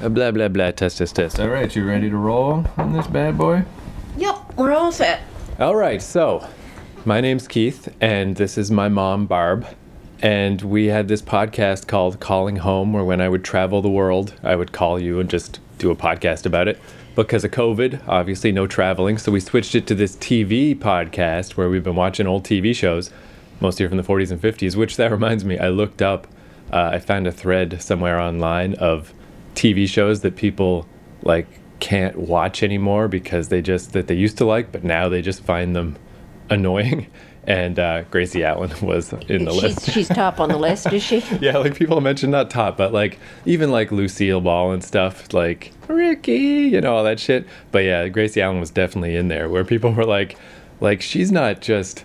Uh, blah blah blah. Test test test. All right, you ready to roll on this bad boy? Yep, we're all set. All right. So, my name's Keith, and this is my mom, Barb. And we had this podcast called Calling Home, where when I would travel the world, I would call you and just do a podcast about it. Because of COVID, obviously no traveling, so we switched it to this TV podcast where we've been watching old TV shows, mostly from the 40s and 50s. Which that reminds me, I looked up, uh, I found a thread somewhere online of TV shows that people like can't watch anymore because they just that they used to like, but now they just find them annoying. And uh, Gracie Allen was in the she's, list. she's top on the list, is she? Yeah, like people mentioned not top, but like even like Lucille Ball and stuff, like Ricky, you know, all that shit. But yeah, Gracie Allen was definitely in there where people were like, like she's not just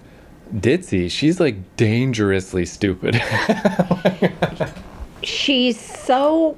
ditzy, she's like dangerously stupid. She's so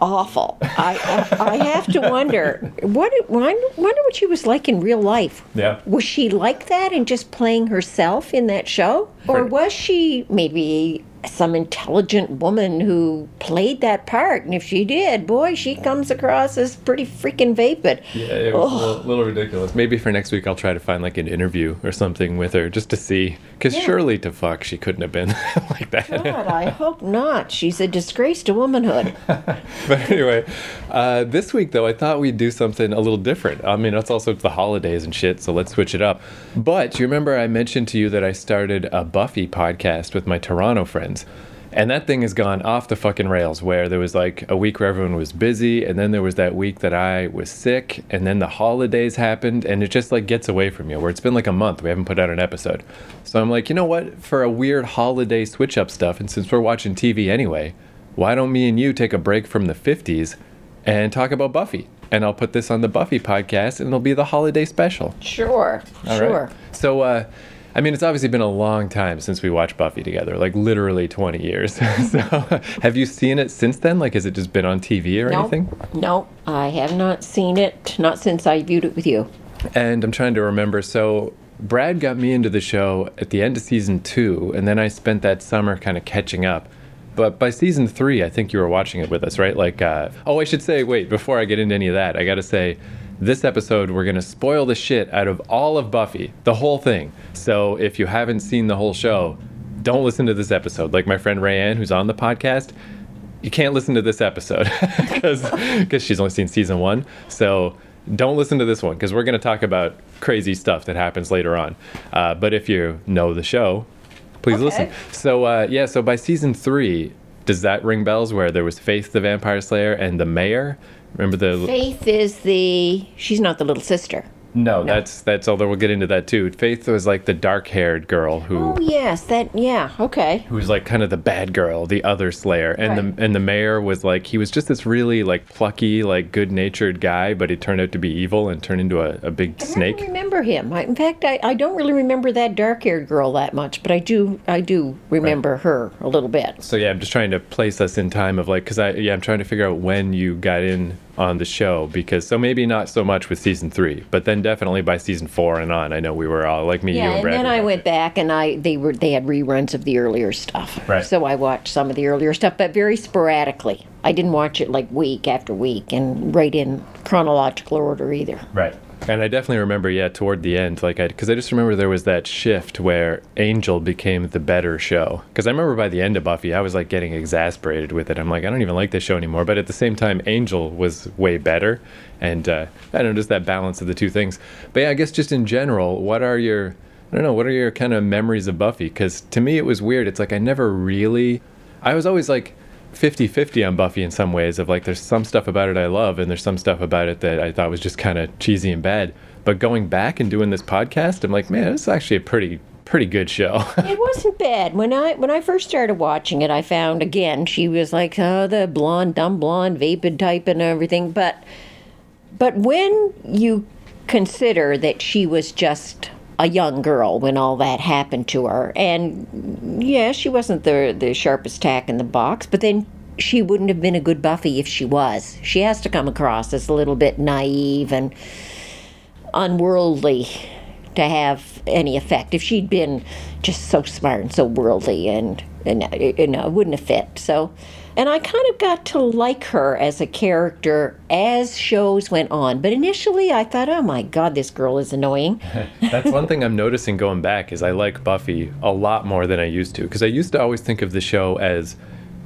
awful. I, I, I have to wonder what wonder wonder what she was like in real life. Yeah. Was she like that and just playing herself in that show, or was she maybe some intelligent woman who played that part? And if she did, boy, she comes across as pretty freaking vapid. Yeah, it was a oh. little, little ridiculous. Maybe for next week I'll try to find like an interview or something with her just to see. Because Yeah. surely to fuck she couldn't have been like that. God, I hope not. She's a disgrace to womanhood. But anyway, uh, this week though, I thought we'd do something a little different. I mean, it's also the holidays and shit, so let's switch it up. But you remember I mentioned to you that I started a Buffy podcast with my Toronto friends. And that thing has gone off the fucking rails where there was like a week where everyone was busy, and then there was that week that I was sick, and then the holidays happened, and it just like gets away from you where it's been like a month we haven't put out an episode. So I'm like, you know what? For a weird holiday switch up stuff, and since we're watching TV anyway, why don't me and you take a break from the 50s and talk about Buffy? And I'll put this on the Buffy podcast and it'll be the holiday special. Sure, All right? sure. So, uh, I mean, it's obviously been a long time since we watched Buffy together, like literally 20 years. so, have you seen it since then? Like, has it just been on TV or No, anything? no, I have not seen it. Not since I viewed it with you. And I'm trying to remember. So, Brad got me into the show at the end of season two, and then I spent that summer kind of catching up. But by season three, I think you were watching it with us, right? Like, uh, oh, I should say, wait, before I get into any of that, I got to say, this episode, we're going to spoil the shit out of all of Buffy, the whole thing. So if you haven't seen the whole show, don't listen to this episode. Like my friend Rayanne, who's on the podcast, you can't listen to this episode because she's only seen season one. So don't listen to this one because we're going to talk about crazy stuff that happens later on. Uh, but if you know the show, please Okay. listen. So uh, yeah, so by season three, does that ring bells? Where there was Faith the Vampire Slayer and the Mayor? Remember the Faith is the. She's not the little sister. No, that's that's although we'll get into that too. Faith was like the dark-haired girl who Oh yes, that. Yeah. Okay. who was like kind of the bad girl, the other Slayer, and Right. the and the mayor was like he was just this really like plucky, like good-natured guy, but he turned out to be evil and turned into a, a big I don't snake. remember him. I, in fact, I, I don't really remember that dark-haired girl that much, but I do I do remember her a little bit. So yeah, I'm just trying to place us in time of like, cause I yeah, I'm trying to figure out when you got in on the show because so maybe not so much with season three, but then definitely by season four and on, I know we were all like me, you and and Brad. then I went back and I they were they had reruns of the earlier stuff. Right. So I watched some of the earlier stuff, but very sporadically. I didn't watch it like week after week and right in chronological order either. Right. And I definitely remember, yeah, toward the end, like, I, because I just remember there was that shift where Angel became the better show. Because I remember by the end of Buffy, I was like getting exasperated with it. I'm like, I don't even like this show anymore. But at the same time, Angel was way better. And uh, I don't know, just that balance of the two things. But yeah, I guess just in general, what are your, I don't know, what are your kind of memories of Buffy? Because to me, it was weird. It's like I never really, I was always like, 50 50 on Buffy in some ways of like there's some stuff about it I love and there's some stuff about it that I thought was just kind of cheesy and bad. But going back and doing this podcast, I'm like, man, this is actually a pretty pretty good show. It wasn't bad. When I when I first started watching it, I found again she was like oh, the blonde, dumb blonde, vapid type and everything. But but when you consider that she was just a young girl when all that happened to her, and yeah, she wasn't the the sharpest tack in the box, but then she wouldn't have been a good Buffy if she was. She has to come across as a little bit naive and unworldly to have any effect. If she'd been just so smart and so worldly, and and, and it wouldn't have fit. So, And I kind of got to like her as a character as shows went on. But initially I thought, oh my God, this girl is annoying. That's one thing I'm noticing going back is I like Buffy a lot more than I used to because I used to always think of the show as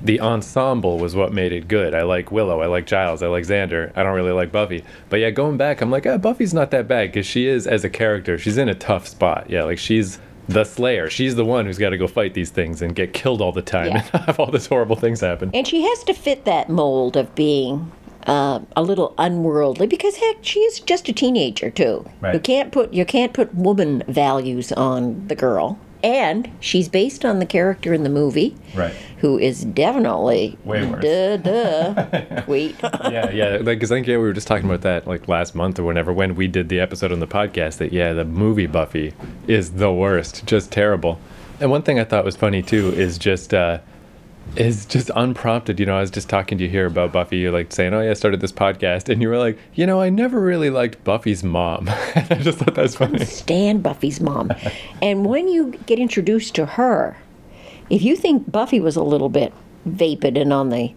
the ensemble was what made it good. I like Willow, I like Giles, I like Xander. I don't really like Buffy. But yeah, going back, I'm like, ah, Buffy's not that bad because she is as a character. She's in a tough spot. Yeah, like she's the Slayer. She's the one who's got to go fight these things and get killed all the time Yeah. and have all these horrible things happen. And she has to fit that mold of being uh, a little unworldly because heck, she is just a teenager too. Right. You can't put you can't put woman values on the girl. And she's based on the character in the movie, Right. who is definitely Way worse. Duh, duh. Wait. yeah, yeah. Like, because I think yeah, we were just talking about that like last month or whenever when we did the episode on the podcast. That yeah, the movie Buffy is the worst, just terrible. And one thing I thought was funny too is just uh, is just unprompted. You know, I was just talking to you here about Buffy. You're like saying, "Oh yeah, I started this podcast," and you were like, "You know, I never really liked Buffy's mom." And I just thought that was funny. Stand Buffy's mom. and when you get introduced to her, if you think Buffy was a little bit vapid and on the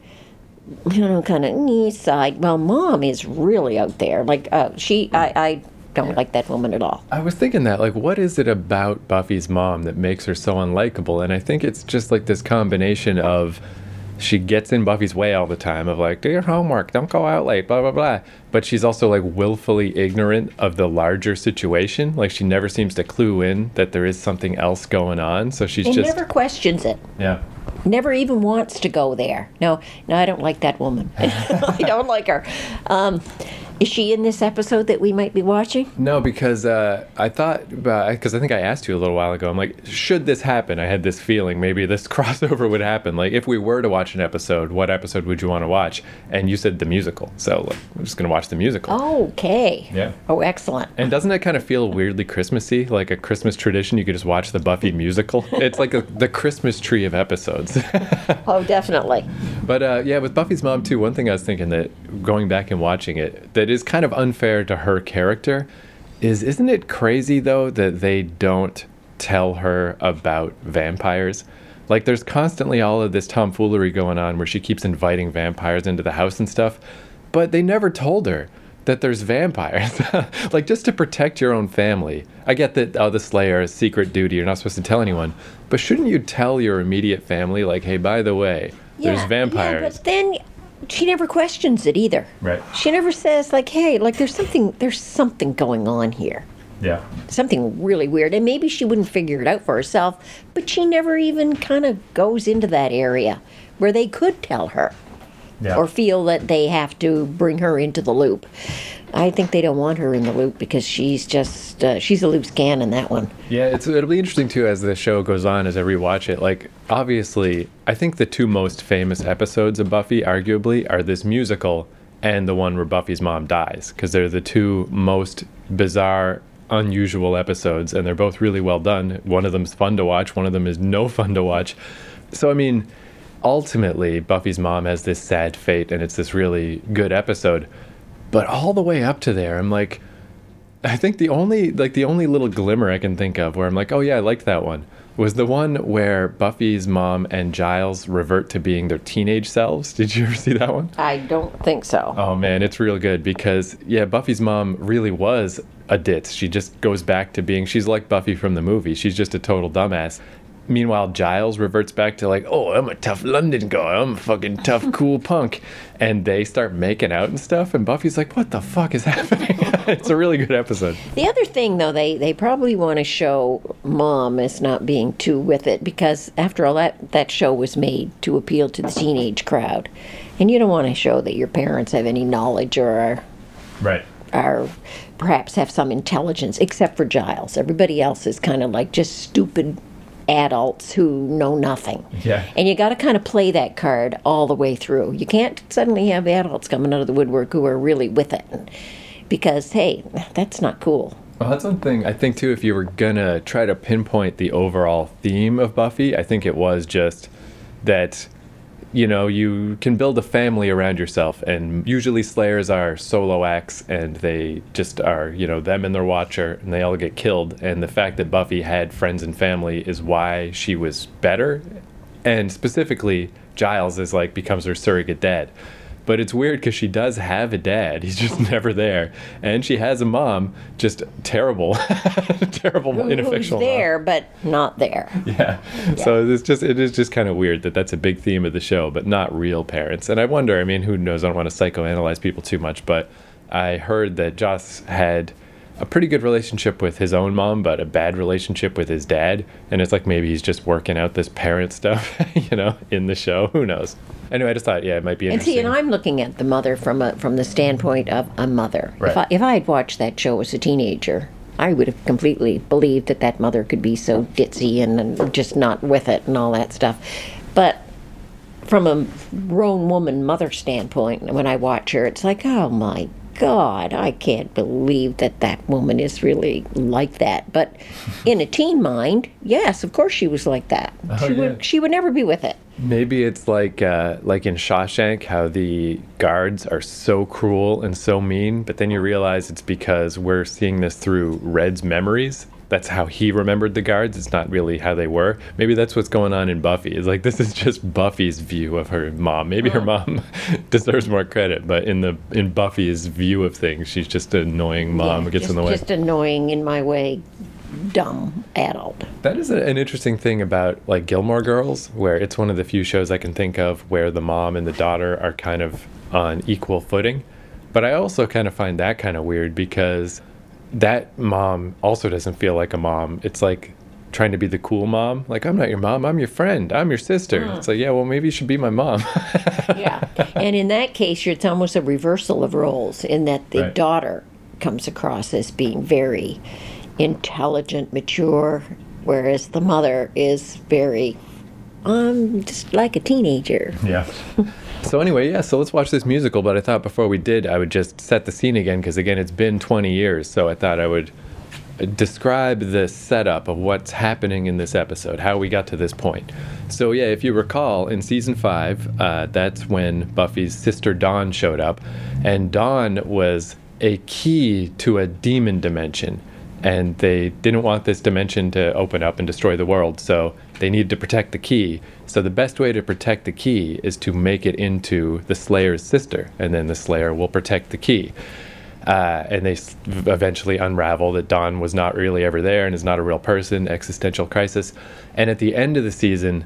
you know kind of nice side, well, mom is really out there. Like uh, she, I, I don't like that woman at all. I was thinking that, like, what is it about Buffy's mom that makes her so unlikable? And I think it's just like this combination of she gets in Buffy's way all the time of like, do your homework, don't go out late, blah, blah, blah. But she's also like willfully ignorant of the larger situation. Like, she never seems to clue in that there is something else going on. So she's And just, never questions it. yeah. Never even wants to go there. No, no, I don't like that woman. I don't like her. Um, is she in this episode that we might be watching? No, because uh, I thought, because I think I asked you a little while ago, I'm like, should this happen? I had this feeling maybe this crossover would happen. Like, if we were to watch an episode, what episode would you want to watch? And you said the musical. So, like, I'm just going to watch the musical. Okay. Yeah. Oh, excellent. And doesn't it kind of feel weirdly Christmassy? Like a Christmas tradition? You could just watch the Buffy musical? It's like a, the Christmas tree of episodes. Oh, definitely. But uh, yeah, with Buffy's mom too. One thing I was thinking that going back and watching it, that is kind of unfair to her character, is isn't it crazy though that they don't tell her about vampires? Like there's constantly all of this tomfoolery going on where she keeps inviting vampires into the house and stuff, but they never told her that there's vampires. like just to protect your own family. I get that oh the Slayer is secret duty, you're not supposed to tell anyone. But shouldn't you tell your immediate family, like, hey, by the way, there's vampires. Yeah, but then she never questions it either. Right. She never says like, "Hey, like there's something there's something going on here." Yeah. Something really weird. And maybe she wouldn't figure it out for herself, but she never even kind of goes into that area where they could tell her Yeah. or feel that they have to bring her into the loop. I think they don't want her in the loop because she's just uh, she's a loose cannon in that one. Yeah, it's it'll be interesting too as the show goes on as I rewatch it. Like obviously, I think the two most famous episodes of Buffy, arguably, are this musical and the one where Buffy's mom dies, because they're the two most bizarre, unusual episodes, and they're both really well done. One of them's fun to watch, one of them is no fun to watch. So I mean, ultimately, Buffy's mom has this sad fate, and it's this really good episode. But all the way up to there, I'm like. I think the only like the only little glimmer I can think of where I'm like, oh yeah, I liked that one was the one where Buffy's mom and Giles revert to being their teenage selves. Did you ever see that one? I don't think so. Oh man, it's real good because yeah, Buffy's mom really was a ditz. She just goes back to being she's like Buffy from the movie. She's just a total dumbass. Meanwhile, Giles reverts back to like, oh, I'm a tough London guy. I'm a fucking tough, cool punk. And they start making out and stuff. And Buffy's like, what the fuck is happening? it's a really good episode. The other thing, though, they, they probably want to show mom as not being too with it because, after all, that, that show was made to appeal to the teenage crowd. And you don't want to show that your parents have any knowledge or are, Right. are perhaps have some intelligence, except for Giles. Everybody else is kind of like just stupid adults who know nothing. Yeah. And you got to kind of play that card all the way through. You can't suddenly have adults coming out of the woodwork who are really with it. Because, hey, that's not cool. Well, that's one thing I think too. If you were gonna try to pinpoint the overall theme of Buffy, I think it was just that you know you can build a family around yourself, and usually Slayers are solo acts, and they just are you know them and their Watcher, and they all get killed. And the fact that Buffy had friends and family is why she was better, and specifically Giles is like becomes her surrogate dad. But it's weird because she does have a dad. He's just never there, and she has a mom, just terrible, terrible, Who's ineffectual. mom. there, but not there. Yeah. So it's just it is just kind of weird that that's a big theme of the show, but not real parents. And I wonder. I mean, who knows? I don't want to psychoanalyze people too much, but I heard that Joss had a pretty good relationship with his own mom, but a bad relationship with his dad. And it's like maybe he's just working out this parent stuff, you know, in the show. Who knows? Anyway, I just thought, yeah, it might be And see, and I'm looking at the mother from a, from the standpoint of a mother. Right. If I if I had watched that show as a teenager, I would have completely believed that that mother could be so ditzy and, and just not with it and all that stuff. But from a grown woman mother standpoint, when I watch her, it's like, oh my God, I can't believe that that woman is really like that. But in a teen mind, yes, of course she was like that. Oh, she yeah. would she would never be with it. Maybe it's like uh, like in Shawshank, how the guards are so cruel and so mean, but then you realize it's because we're seeing this through Red's memories. That's how he remembered the guards. It's not really how they were. Maybe that's what's going on in Buffy. It's like this is just Buffy's view of her mom. Maybe her mom deserves more credit, but in the in Buffy's view of things, she's just an annoying mom who gets just, in the way. Just annoying in my way, dumb adult. That is a, an interesting thing about like Gilmore Girls, where it's one of the few shows I can think of where the mom and the daughter are kind of on equal footing. But I also kind of find that kind of weird because that mom also doesn't feel like a mom. It's like trying to be the cool mom. Like, I'm not your mom, I'm your friend, I'm your sister. It's like, yeah, well, maybe you should be my mom. Yeah. and in that case, it's almost a reversal of roles in that the Right. daughter comes across as being very intelligent, mature, whereas the mother is very, um, just like a teenager. Yeah. so anyway, yeah. So let's watch this musical. But I thought before we did, I would just set the scene again because again, it's been 20 years. So I thought I would uh, describe the setup of what's happening in this episode, how we got to this point. So yeah, if you recall, in season five, uh, that's when Buffy's sister Dawn showed up, and Dawn was a key to a demon dimension and they didn't want this dimension to open up and destroy the world, so they needed to protect the key. So the best way to protect the key is to make it into the Slayer's sister, and then the Slayer will protect the key. Uh, and they eventually unravel that Dawn was not really ever there and is not a real person, existential crisis. And at the end of the season,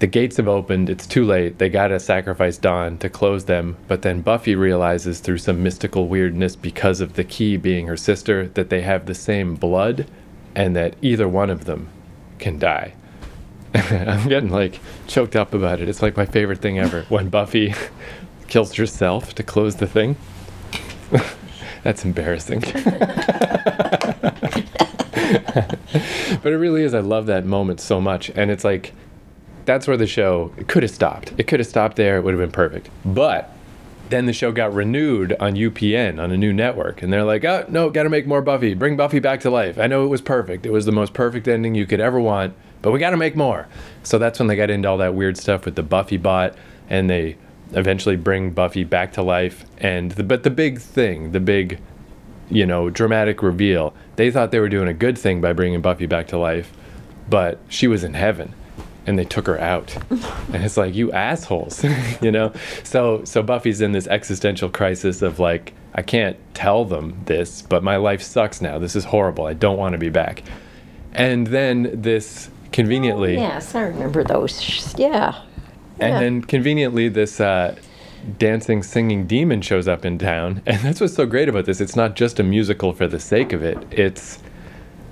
the gates have opened. It's too late. They got to sacrifice Dawn to close them. But then Buffy realizes through some mystical weirdness, because of the key being her sister, that they have the same blood and that either one of them can die. I'm getting like choked up about it. It's like my favorite thing ever when Buffy kills herself to close the thing. That's embarrassing. but it really is. I love that moment so much. And it's like, that's where the show could have stopped. It could have stopped there. It would have been perfect. But then the show got renewed on UPN on a new network, and they're like, "Oh no, got to make more Buffy. Bring Buffy back to life." I know it was perfect. It was the most perfect ending you could ever want, but we got to make more. So that's when they got into all that weird stuff with the Buffy bot, and they eventually bring Buffy back to life. And the, but the big thing, the big you know, dramatic reveal. They thought they were doing a good thing by bringing Buffy back to life, but she was in heaven and they took her out. and it's like, you assholes, you know? So so Buffy's in this existential crisis of like, I can't tell them this, but my life sucks now. This is horrible. I don't want to be back. And then this conveniently Yes, I remember those. Yeah. and Yeah. then conveniently, this uh, dancing, singing demon shows up in town, and that's what's so great about this. It's not just a musical for the sake of it. It's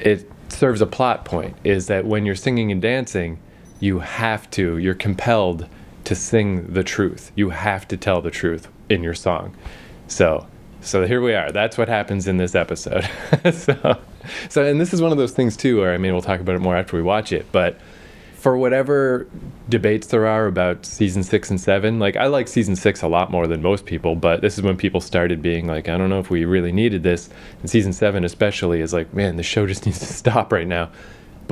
it serves a plot point. Is that when you're singing and dancing, you have to, you're compelled to sing the truth. You have to tell the truth in your song. So, so here we are. That's what happens in this episode. so, so, and this is one of those things too, where I mean, we'll talk about it more after we watch it, but for whatever debates there are about season six and seven, like I like season six a lot more than most people, but this is when people started being like, I don't know if we really needed this. And season seven, especially, is like, man, the show just needs to stop right now.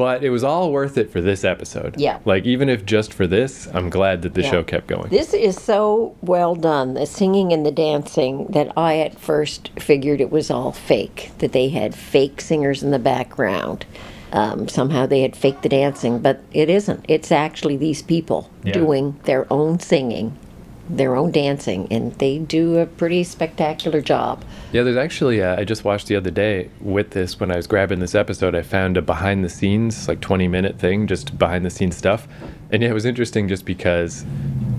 But it was all worth it for this episode. Yeah. Like, even if just for this, I'm glad that the Yeah. show kept going. This is so well done, the singing and the dancing, that I at first figured it was all fake, that they had fake singers in the background. um, somehow they had faked the dancing, but it isn't. It's actually these people Yeah. doing their own singing, their own dancing, and they do a pretty spectacular job. Yeah, there's actually, uh, I just watched the other day with this, when I was grabbing this episode, I found a behind the scenes, like 20 minute thing, just behind the scenes stuff. And yeah, it was interesting just because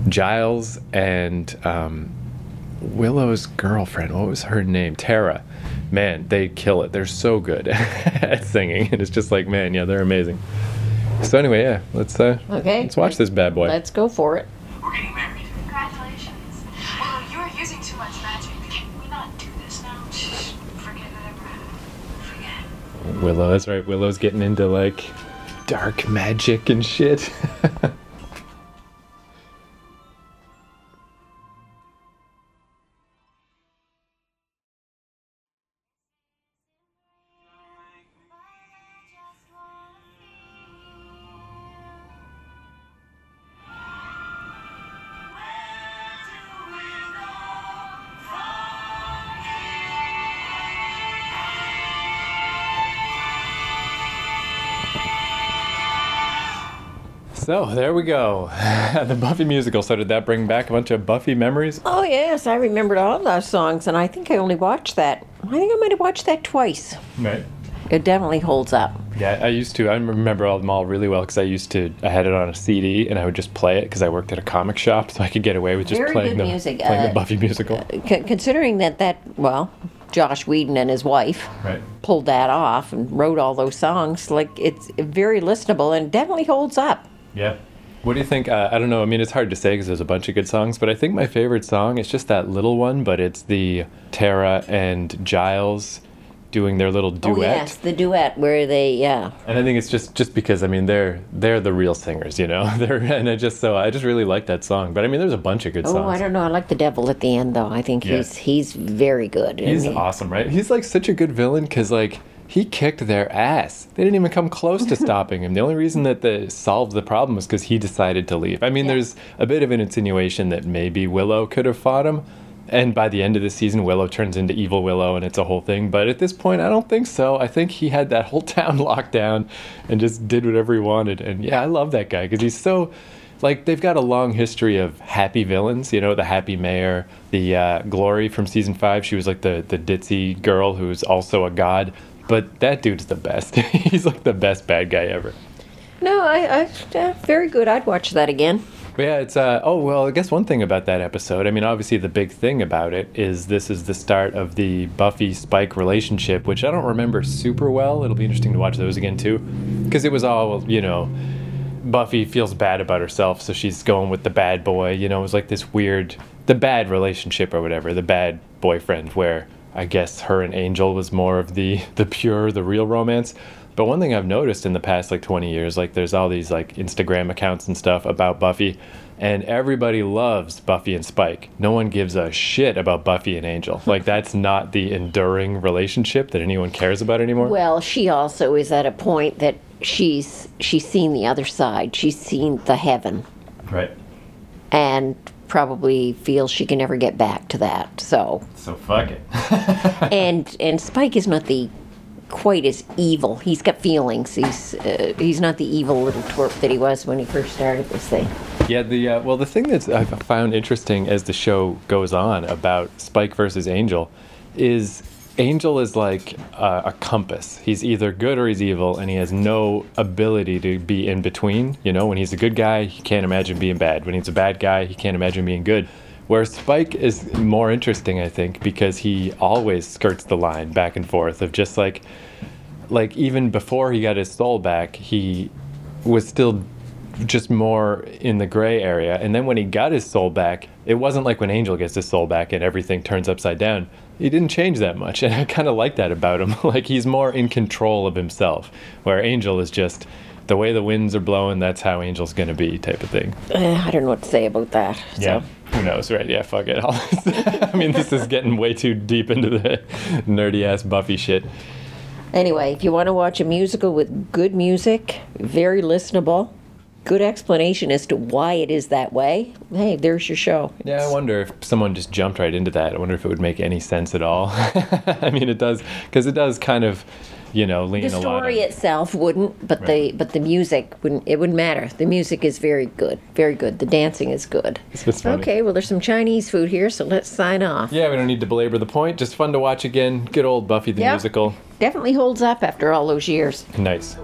Giles and um, Willow's girlfriend, what was her name? Tara. Man, they kill it. They're so good at singing. And it's just like, man, yeah, they're amazing. So anyway, yeah, let's uh, Okay. let's watch this bad boy. Let's go for it. We're getting married. Congratulations. Well, you're using too much magic. Can we not do this now? Forget it ever happened. Forget. Willow, that's right. Willow's getting into like dark magic and shit. so there we go. the Buffy musical. So did that bring back a bunch of Buffy memories? Oh yes, I remembered all those songs, and I think I only watched that. I think I might have watched that twice. Right. It definitely holds up. Yeah, I used to. I remember all them all really well because I used to. I had it on a CD and I would just play it because I worked at a comic shop, so I could get away with just Very playing the music. playing Uh, the Buffy musical. C- considering that that well, Joss Whedon and his wife right. pulled that off and wrote all those songs, like it's very listenable and definitely holds up. Yeah. What do you think? Uh, I don't know. I mean, it's hard to say because there's a bunch of good songs, but I think my favorite song is just that little one, but it's the Tara and Giles doing their little duet. Oh yes, the duet where they yeah. And I think it's just just because I mean they're they're the real singers, you know. They're and I just so I just really like that song. But I mean, there's a bunch of good Oh, songs. Oh, I don't know. I like the devil at the end though. I think Yeah. he's he's very good. He's he- awesome, right? He's like such a good villain because like he kicked their ass. They didn't even come close to stopping him. The only reason that they solved the problem was because he decided to leave. I mean, Yeah. there's a bit of an insinuation that maybe Willow could have fought him. And by the end of the season, Willow turns into evil Willow, and it's a whole thing. But at this point, I don't think so. I think he had that whole town locked down and just did whatever he wanted. And yeah, I love that guy because he's so like they've got a long history of happy villains. You know, the happy mayor, the uh, Glory from season five. She was like the the ditzy girl who's also a god. But that dude's the best. He's like the best bad guy ever. No, I, I uh, very good. I'd watch that again. But yeah, it's uh oh well, I guess one thing about that episode, I mean obviously the big thing about it is this is the start of the Buffy Spike relationship, which I don't remember super well. It'll be interesting to watch those again too. Because it was all, you know, Buffy feels bad about herself, so she's going with the bad boy, you know, it was like this weird the bad relationship or whatever, the bad boyfriend where I guess her and Angel was more of the the pure, the real romance. But one thing I've noticed in the past like 20 years, like there's all these like Instagram accounts and stuff about Buffy, and everybody loves Buffy and Spike. No one gives a shit about Buffy and Angel. Like that's not the enduring relationship that anyone cares about anymore. Well, she also is at a point that she's she's seen the other side. She's seen the heaven, right. and probably feels she can never get back to that. So, So fuck it. and and Spike is not the quite as evil. He's got feelings. He's uh, he's not the evil little twerp that he was when he first started this thing. Yeah, the uh, well, the thing that I've found interesting as the show goes on about Spike versus Angel is Angel is like a compass. He's either good or he's evil, and he has no ability to be in between. You know, when he's a good guy, he can't imagine being bad. When he's a bad guy, he can't imagine being good. Where Spike is more interesting, I think, because he always skirts the line back and forth of just like, like even before he got his soul back, he was still just more in the gray area. And then when he got his soul back, it wasn't like when Angel gets his soul back and everything turns upside down. He didn't change that much. And I kind of like that about him. like he's more in control of himself, where Angel is just the way the winds are blowing, that's how Angel's going to be, type of thing. Uh, I don't know what to say about that. Yeah. Who knows, right? Yeah, fuck it. I mean, this is getting way too deep into the nerdy ass Buffy shit. Anyway, if you want to watch a musical with good music, very listenable, good explanation as to why it is that way, hey, there's your show. Yeah, I wonder if someone just jumped right into that. I wonder if it would make any sense at all. I mean, it does because it does kind of, you know, lean The a lot. story itself wouldn't, but Right. the but the music wouldn't. It wouldn't matter. The music is very good, very good. The dancing is good. It's funny. Okay, well, there's some Chinese food here, so let's sign off. Yeah, we don't need to belabor the point. Just fun to watch again. Good old Buffy the Yep. musical. Definitely holds up after all those years. Nice.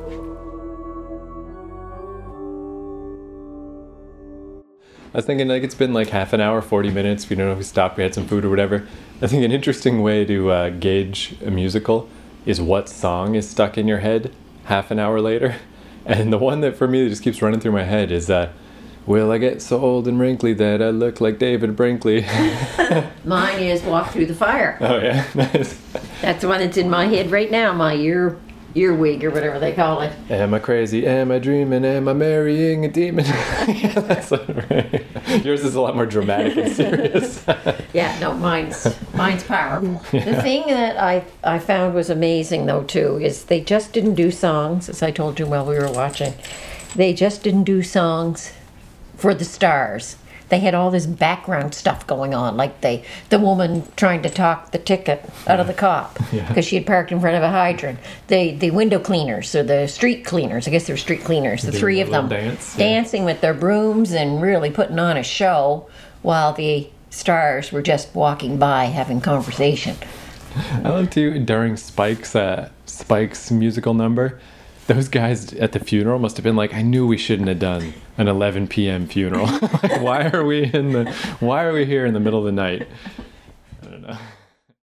I was thinking like it's been like half an hour, 40 minutes. We don't know if we stopped, we had some food or whatever. I think an interesting way to uh, gauge a musical is what song is stuck in your head half an hour later. And the one that for me that just keeps running through my head is uh, Will I get so old and wrinkly that I look like David Brinkley? Mine is Walk Through the Fire. oh, yeah. Nice. That's the one that's in my head right now, my ear earwig or whatever they call it. Am I crazy? Am I dreaming? Am I marrying a demon? that's right. Yours is a lot more dramatic and serious. Yeah, no, mine's mine's powerful. The thing that I I found was amazing though too is they just didn't do songs, as I told you while we were watching. They just didn't do songs for the stars. They had all this background stuff going on, like they the woman trying to talk the ticket out of the cop because Yeah. she had parked in front of a hydrant. The the window cleaners or the street cleaners, I guess they're street cleaners, the Doing three of them dance, yeah. dancing with their brooms and really putting on a show while the stars were just walking by having conversation. I love too during Spike's uh, Spike's musical number. Those guys at the funeral must have been like, I knew we shouldn't have done an 11 p.m. funeral. like, why are we in the? Why are we here in the middle of the night?